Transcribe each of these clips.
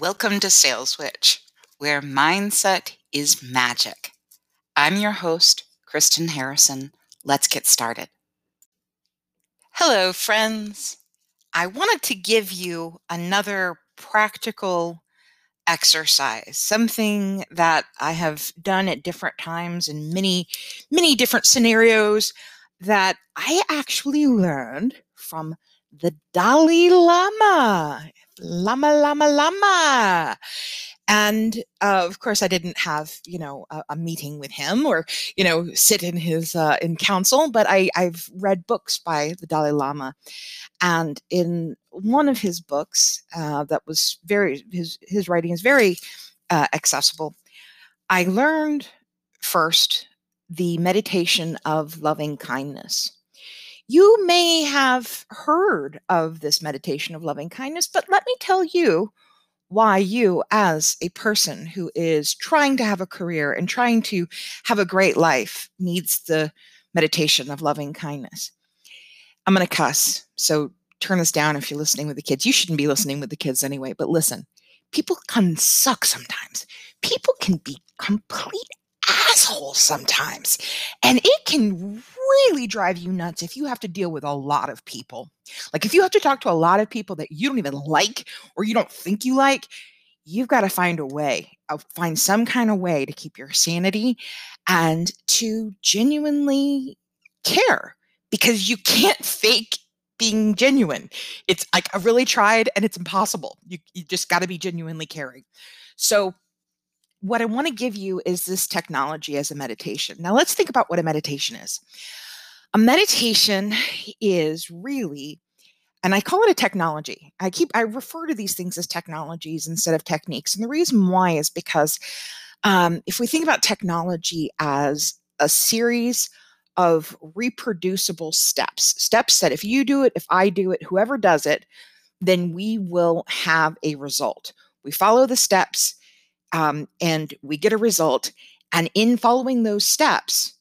Welcome to Sales Witch, where mindset is magic. I'm your host, Kristen Harrison. Let's get started. Hello, friends. I wanted to give you another practical exercise, something that I have done at different times in many, many different scenarios that I actually learned from the Dalai Lama. Lama, Lama, Lama. And uh, of course, I didn't have, you know, a, a, meeting with him or, you know, sit in his uh, in council, but I, I've read books by the Dalai Lama, and in one of his books uh, that was very his his writing is very uh, accessible. I learned first the meditation of loving kindness you may have heard of this meditation of loving kindness, but let me tell you why you, as a person who is trying to have a career and trying to have a great life, needs the meditation of loving kindness. I'm going to cuss, so turn this down if you're listening with the kids. You shouldn't be listening with the kids anyway, but listen, people can suck sometimes. People can be complete assholes sometimes. And it can really drive you nuts if you have to deal with a lot of people. Like if you have to talk to a lot of people that you don't even like or you don't think you like, you've got to find a way, uh, find some kind of way to keep your sanity and to genuinely care because you can't fake being genuine. It's like I really tried and it's impossible. You, you just got to be genuinely caring. So what I want to give you is this technology as a meditation. Now, let's think about what a meditation is. A meditation is really, and I call it a technology. I keep, I refer to these things as technologies instead of techniques. And the reason why is because um, if we think about technology as a series of reproducible steps, steps that if you do it, if I do it, whoever does it, then we will have a result. We follow the steps um, and we get a result. And in following those steps,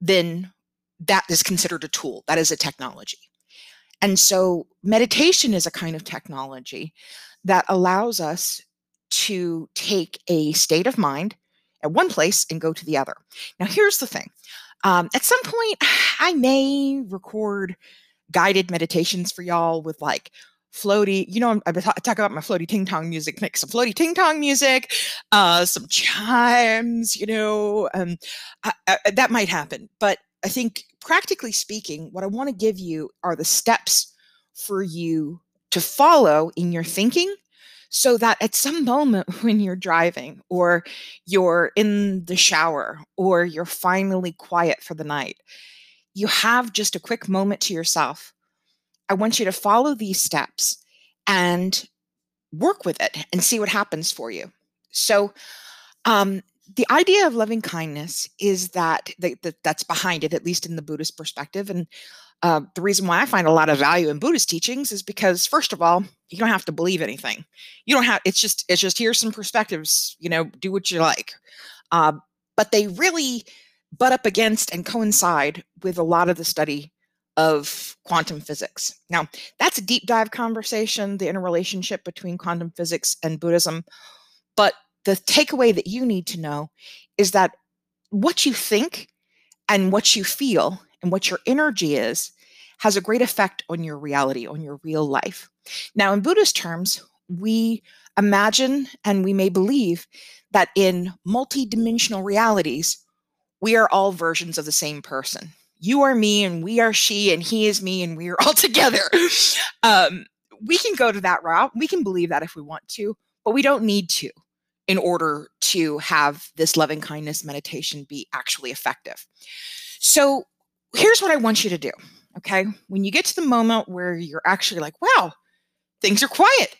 then that is considered a tool, that is a technology. And so meditation is a kind of technology that allows us to take a state of mind at one place and go to the other. Now, here's the thing um, at some point, I may record guided meditations for y'all with like floaty, you know, I talk about my floaty ting tong music, make some floaty ting tong music, uh, some chimes, you know, um, I, I, that might happen. But I think practically speaking, what I want to give you are the steps for you to follow in your thinking so that at some moment when you're driving or you're in the shower or you're finally quiet for the night, you have just a quick moment to yourself I want you to follow these steps and work with it and see what happens for you. So, um, the idea of loving kindness is that, that that's behind it, at least in the Buddhist perspective. And uh, the reason why I find a lot of value in Buddhist teachings is because, first of all, you don't have to believe anything. You don't have. It's just it's just here's some perspectives. You know, do what you like. Uh, but they really butt up against and coincide with a lot of the study of quantum physics. Now, that's a deep dive conversation, the interrelationship between quantum physics and Buddhism. But the takeaway that you need to know is that what you think and what you feel and what your energy is has a great effect on your reality, on your real life. Now, in Buddhist terms, we imagine and we may believe that in multidimensional realities, we are all versions of the same person you are me and we are she and he is me and we are all together. Um, we can go to that route. We can believe that if we want to, but we don't need to in order to have this loving kindness meditation be actually effective. So here's what I want you to do. Okay. When you get to the moment where you're actually like, wow, things are quiet.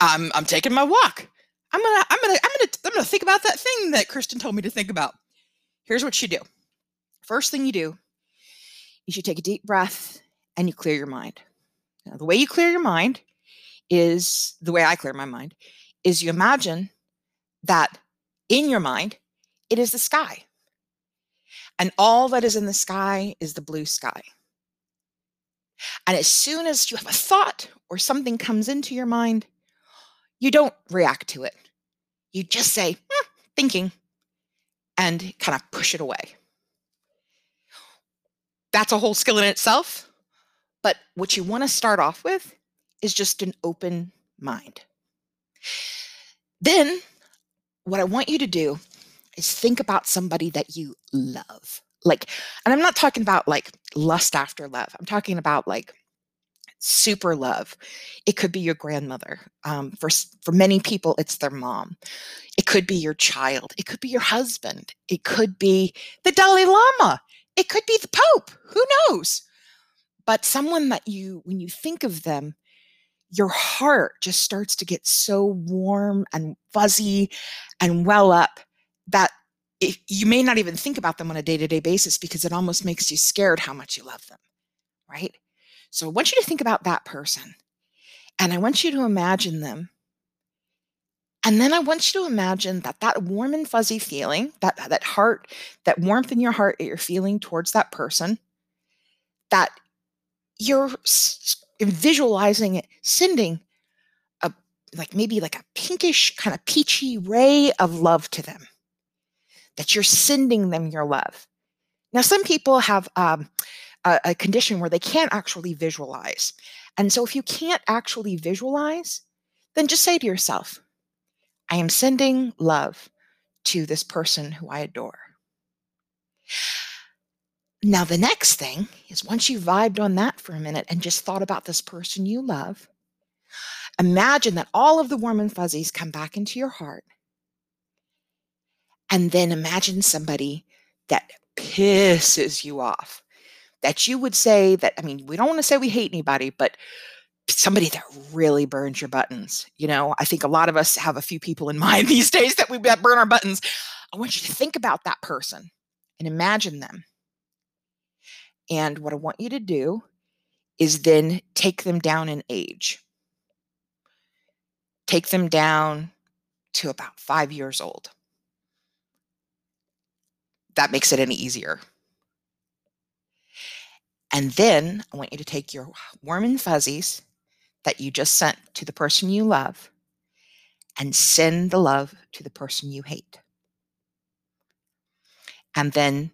I'm I'm taking my walk. I'm gonna I'm gonna I'm gonna I'm gonna think about that thing that Kristen told me to think about. Here's what you do. First thing you do you should take a deep breath and you clear your mind. Now, the way you clear your mind is the way I clear my mind is you imagine that in your mind it is the sky. And all that is in the sky is the blue sky. And as soon as you have a thought or something comes into your mind, you don't react to it. You just say, hmm, thinking, and kind of push it away. That's a whole skill in itself. But what you want to start off with is just an open mind. Then, what I want you to do is think about somebody that you love. Like, and I'm not talking about like lust after love, I'm talking about like super love. It could be your grandmother. Um, for for many people, it's their mom. It could be your child. It could be your husband. It could be the Dalai Lama. It could be the Pope. Who knows? But someone that you, when you think of them, your heart just starts to get so warm and fuzzy and well up that it, you may not even think about them on a day to day basis because it almost makes you scared how much you love them, right? So I want you to think about that person and I want you to imagine them. And then I want you to imagine that that warm and fuzzy feeling, that that heart, that warmth in your heart that you're feeling towards that person, that you're visualizing it sending a like maybe like a pinkish kind of peachy ray of love to them. That you're sending them your love. Now, some people have um, a, a condition where they can't actually visualize. And so if you can't actually visualize, then just say to yourself, I am sending love to this person who I adore. Now, the next thing is once you vibed on that for a minute and just thought about this person you love, imagine that all of the warm and fuzzies come back into your heart. And then imagine somebody that pisses you off that you would say that, I mean, we don't want to say we hate anybody, but somebody that really burns your buttons. You know, I think a lot of us have a few people in mind these days that we burn our buttons. I want you to think about that person and imagine them. And what I want you to do is then take them down in age. Take them down to about five years old. That makes it any easier. And then I want you to take your warm and fuzzies that you just sent to the person you love and send the love to the person you hate. And then,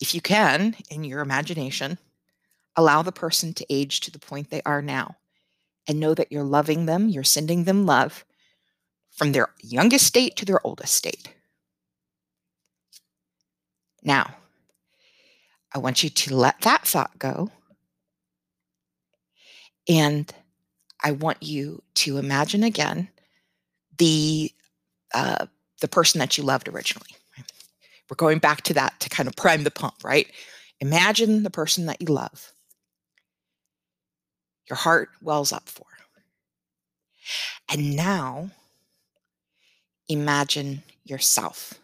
if you can, in your imagination, allow the person to age to the point they are now and know that you're loving them, you're sending them love from their youngest state to their oldest state. Now, I want you to let that thought go. And I want you to imagine again the uh, the person that you loved originally. We're going back to that to kind of prime the pump, right? Imagine the person that you love. Your heart wells up for. And now imagine yourself.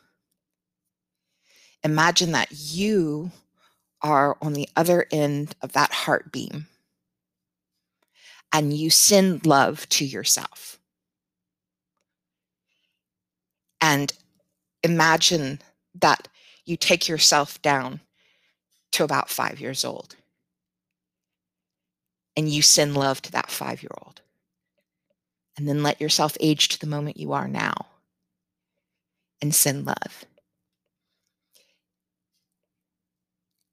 Imagine that you are on the other end of that heart beam and you send love to yourself. And imagine that you take yourself down to about five years old and you send love to that five year old. And then let yourself age to the moment you are now and send love.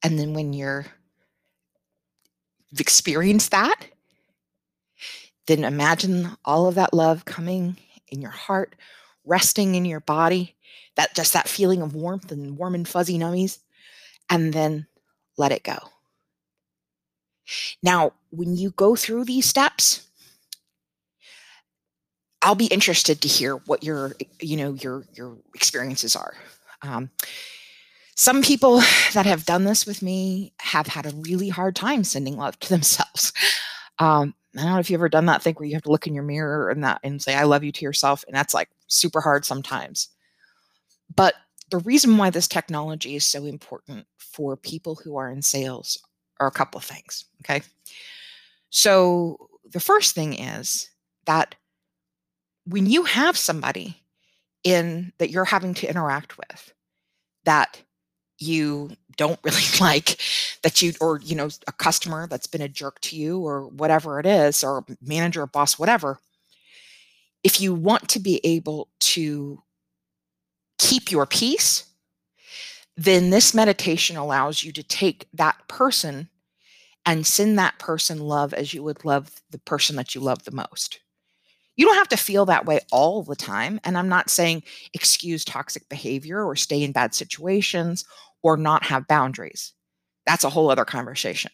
And then when you're experienced that, then imagine all of that love coming in your heart, resting in your body, that just that feeling of warmth and warm and fuzzy nummies, and then let it go. Now, when you go through these steps, I'll be interested to hear what your, you know, your your experiences are. Um, some people that have done this with me have had a really hard time sending love to themselves. Um, I don't know if you've ever done that thing where you have to look in your mirror and that and say "I love you" to yourself, and that's like super hard sometimes. But the reason why this technology is so important for people who are in sales are a couple of things. Okay, so the first thing is that when you have somebody in that you're having to interact with that you don't really like that you or you know a customer that's been a jerk to you or whatever it is or manager or boss whatever if you want to be able to keep your peace, then this meditation allows you to take that person and send that person love as you would love the person that you love the most. You don't have to feel that way all the time. And I'm not saying excuse toxic behavior or stay in bad situations or not have boundaries. That's a whole other conversation.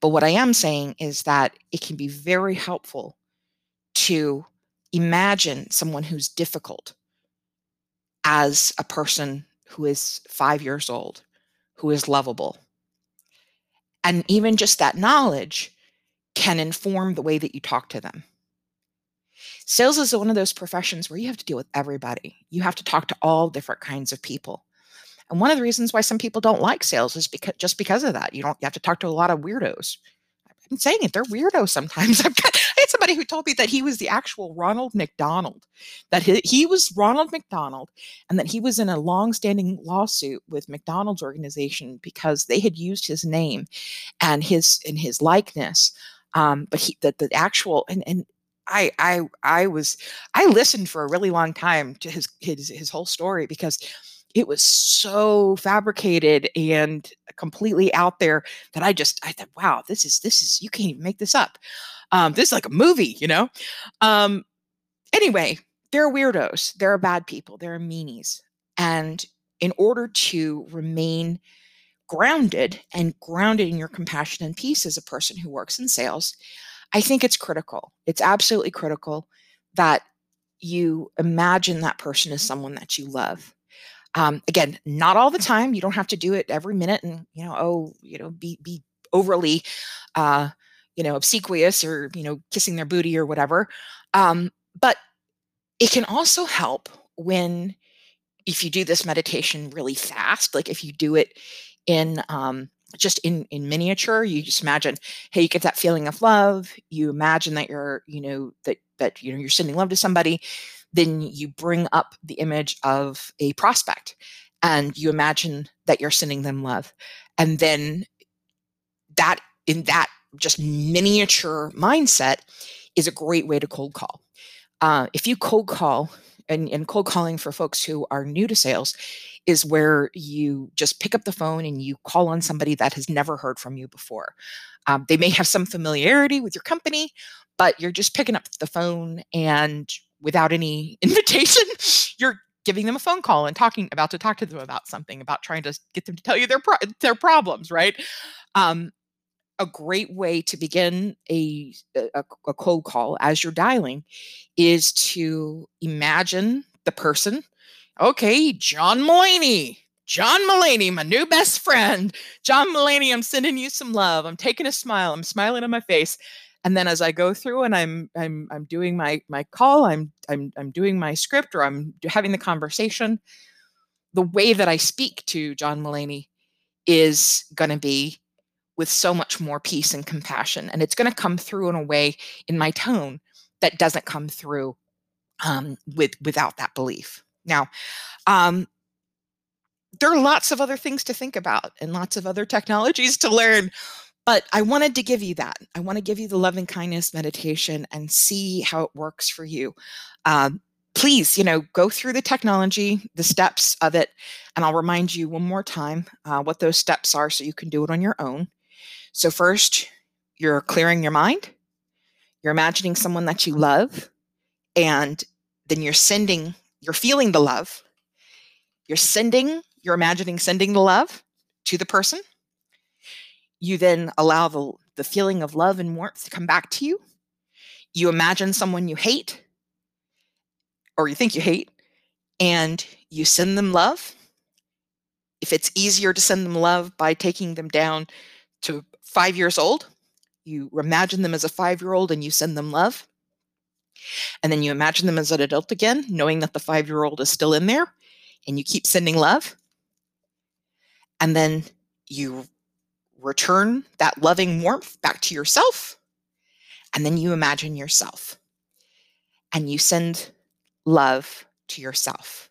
But what I am saying is that it can be very helpful to imagine someone who's difficult as a person who is five years old, who is lovable. And even just that knowledge can inform the way that you talk to them. Sales is one of those professions where you have to deal with everybody. You have to talk to all different kinds of people. And one of the reasons why some people don't like sales is because just because of that. You don't you have to talk to a lot of weirdos. I'm saying it, they're weirdos sometimes. I've got, I had somebody who told me that he was the actual Ronald McDonald, that he, he was Ronald McDonald, and that he was in a long-standing lawsuit with McDonald's organization because they had used his name and his and his likeness. Um, but he that the actual and and I I I was I listened for a really long time to his his his whole story because it was so fabricated and completely out there that I just I thought, wow, this is this is you can't even make this up. Um, this is like a movie, you know. Um, anyway, they're weirdos. They're bad people. They're meanies, and in order to remain grounded and grounded in your compassion and peace as a person who works in sales, I think it's critical. It's absolutely critical that you imagine that person as someone that you love um, again, not all the time. You don't have to do it every minute and, you know, oh, you know, be, be overly, uh, you know, obsequious or, you know, kissing their booty or whatever. Um, but it can also help when, if you do this meditation really fast, like if you do it in, um, just in in miniature you just imagine hey you get that feeling of love you imagine that you're you know that that you know you're sending love to somebody then you bring up the image of a prospect and you imagine that you're sending them love. And then that, in that just miniature mindset, is a great way to cold call. Uh, if you cold call, and, and cold calling for folks who are new to sales is where you just pick up the phone and you call on somebody that has never heard from you before. Um, they may have some familiarity with your company, but you're just picking up the phone and without any invitation, you're giving them a phone call and talking about to talk to them about something, about trying to get them to tell you their pro- their problems, right? Um, a great way to begin a, a, a cold call as you're dialing is to imagine the person. Okay, John Mullaney. John Mullaney, my new best friend. John Mullaney, I'm sending you some love. I'm taking a smile. I'm smiling on my face and then as i go through and i'm i'm i'm doing my my call i'm i'm i'm doing my script or i'm having the conversation the way that i speak to john mullaney is going to be with so much more peace and compassion and it's going to come through in a way in my tone that doesn't come through um, with without that belief. Now um, there are lots of other things to think about and lots of other technologies to learn but I wanted to give you that. I want to give you the loving kindness meditation and see how it works for you. Um, please, you know, go through the technology, the steps of it, and I'll remind you one more time uh, what those steps are so you can do it on your own. So, first, you're clearing your mind, you're imagining someone that you love, and then you're sending, you're feeling the love. You're sending, you're imagining sending the love to the person you then allow the, the feeling of love and warmth to come back to you. You imagine someone you hate or you think you hate, and you send them love. If it's easier to send them love by taking them down to five years old, you imagine them as a five year old and you send them love. And then you imagine them as an adult again, knowing that the five year old is still in there, and you keep sending love. And then you return that loving warmth back to yourself. And then you imagine yourself and you send love to yourself.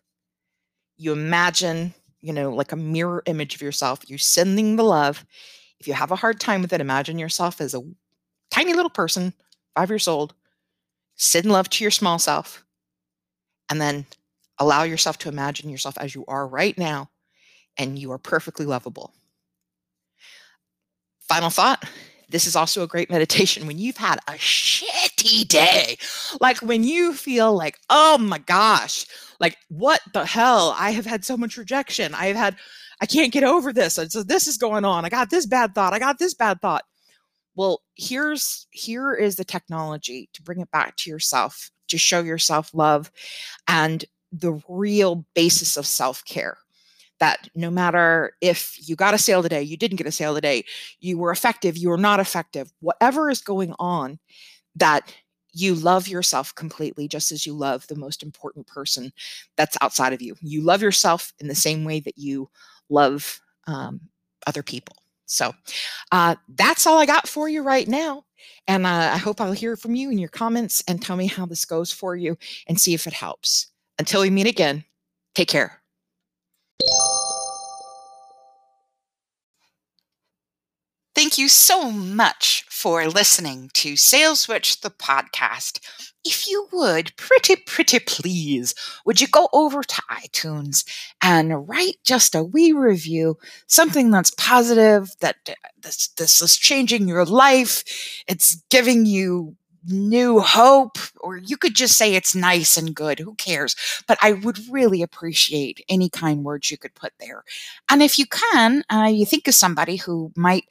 You imagine, you know, like a mirror image of yourself. You're sending the love. If you have a hard time with it, imagine yourself as a tiny little person, five years old, send love to your small self, and then allow yourself to imagine yourself as you are right now, and you are perfectly lovable. Final thought this is also a great meditation when you've had a shitty day. Like when you feel like, oh my gosh, like what the hell? I have had so much rejection. I have had, I can't get over this. So this is going on. I got this bad thought. I got this bad thought. Well, here's here is the technology to bring it back to yourself, to show yourself love and the real basis of self-care that no matter if you got a sale today, you didn't get a sale today, you were effective, you were not effective, whatever is going on, that you love yourself completely just as you love the most important person that's outside of you. You love yourself in the same way that you love um, other people. So uh, that's all I got for you right now. And uh, I hope I'll hear from you in your comments and tell me how this goes for you and see if it helps. Until we meet again, take care. Thank you so much for listening to Sales Witch, the podcast. If you would, pretty, pretty please, would you go over to iTunes and write just a wee review, something that's positive, that uh, this, this is changing your life, it's giving you new hope, or you could just say it's nice and good. Who cares? But I would really appreciate any kind words you could put there. And if you can, uh, you think of somebody who might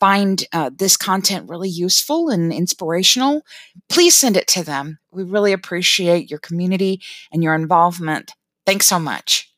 find uh, this content really useful and inspirational, please send it to them. We really appreciate your community and your involvement. Thanks so much.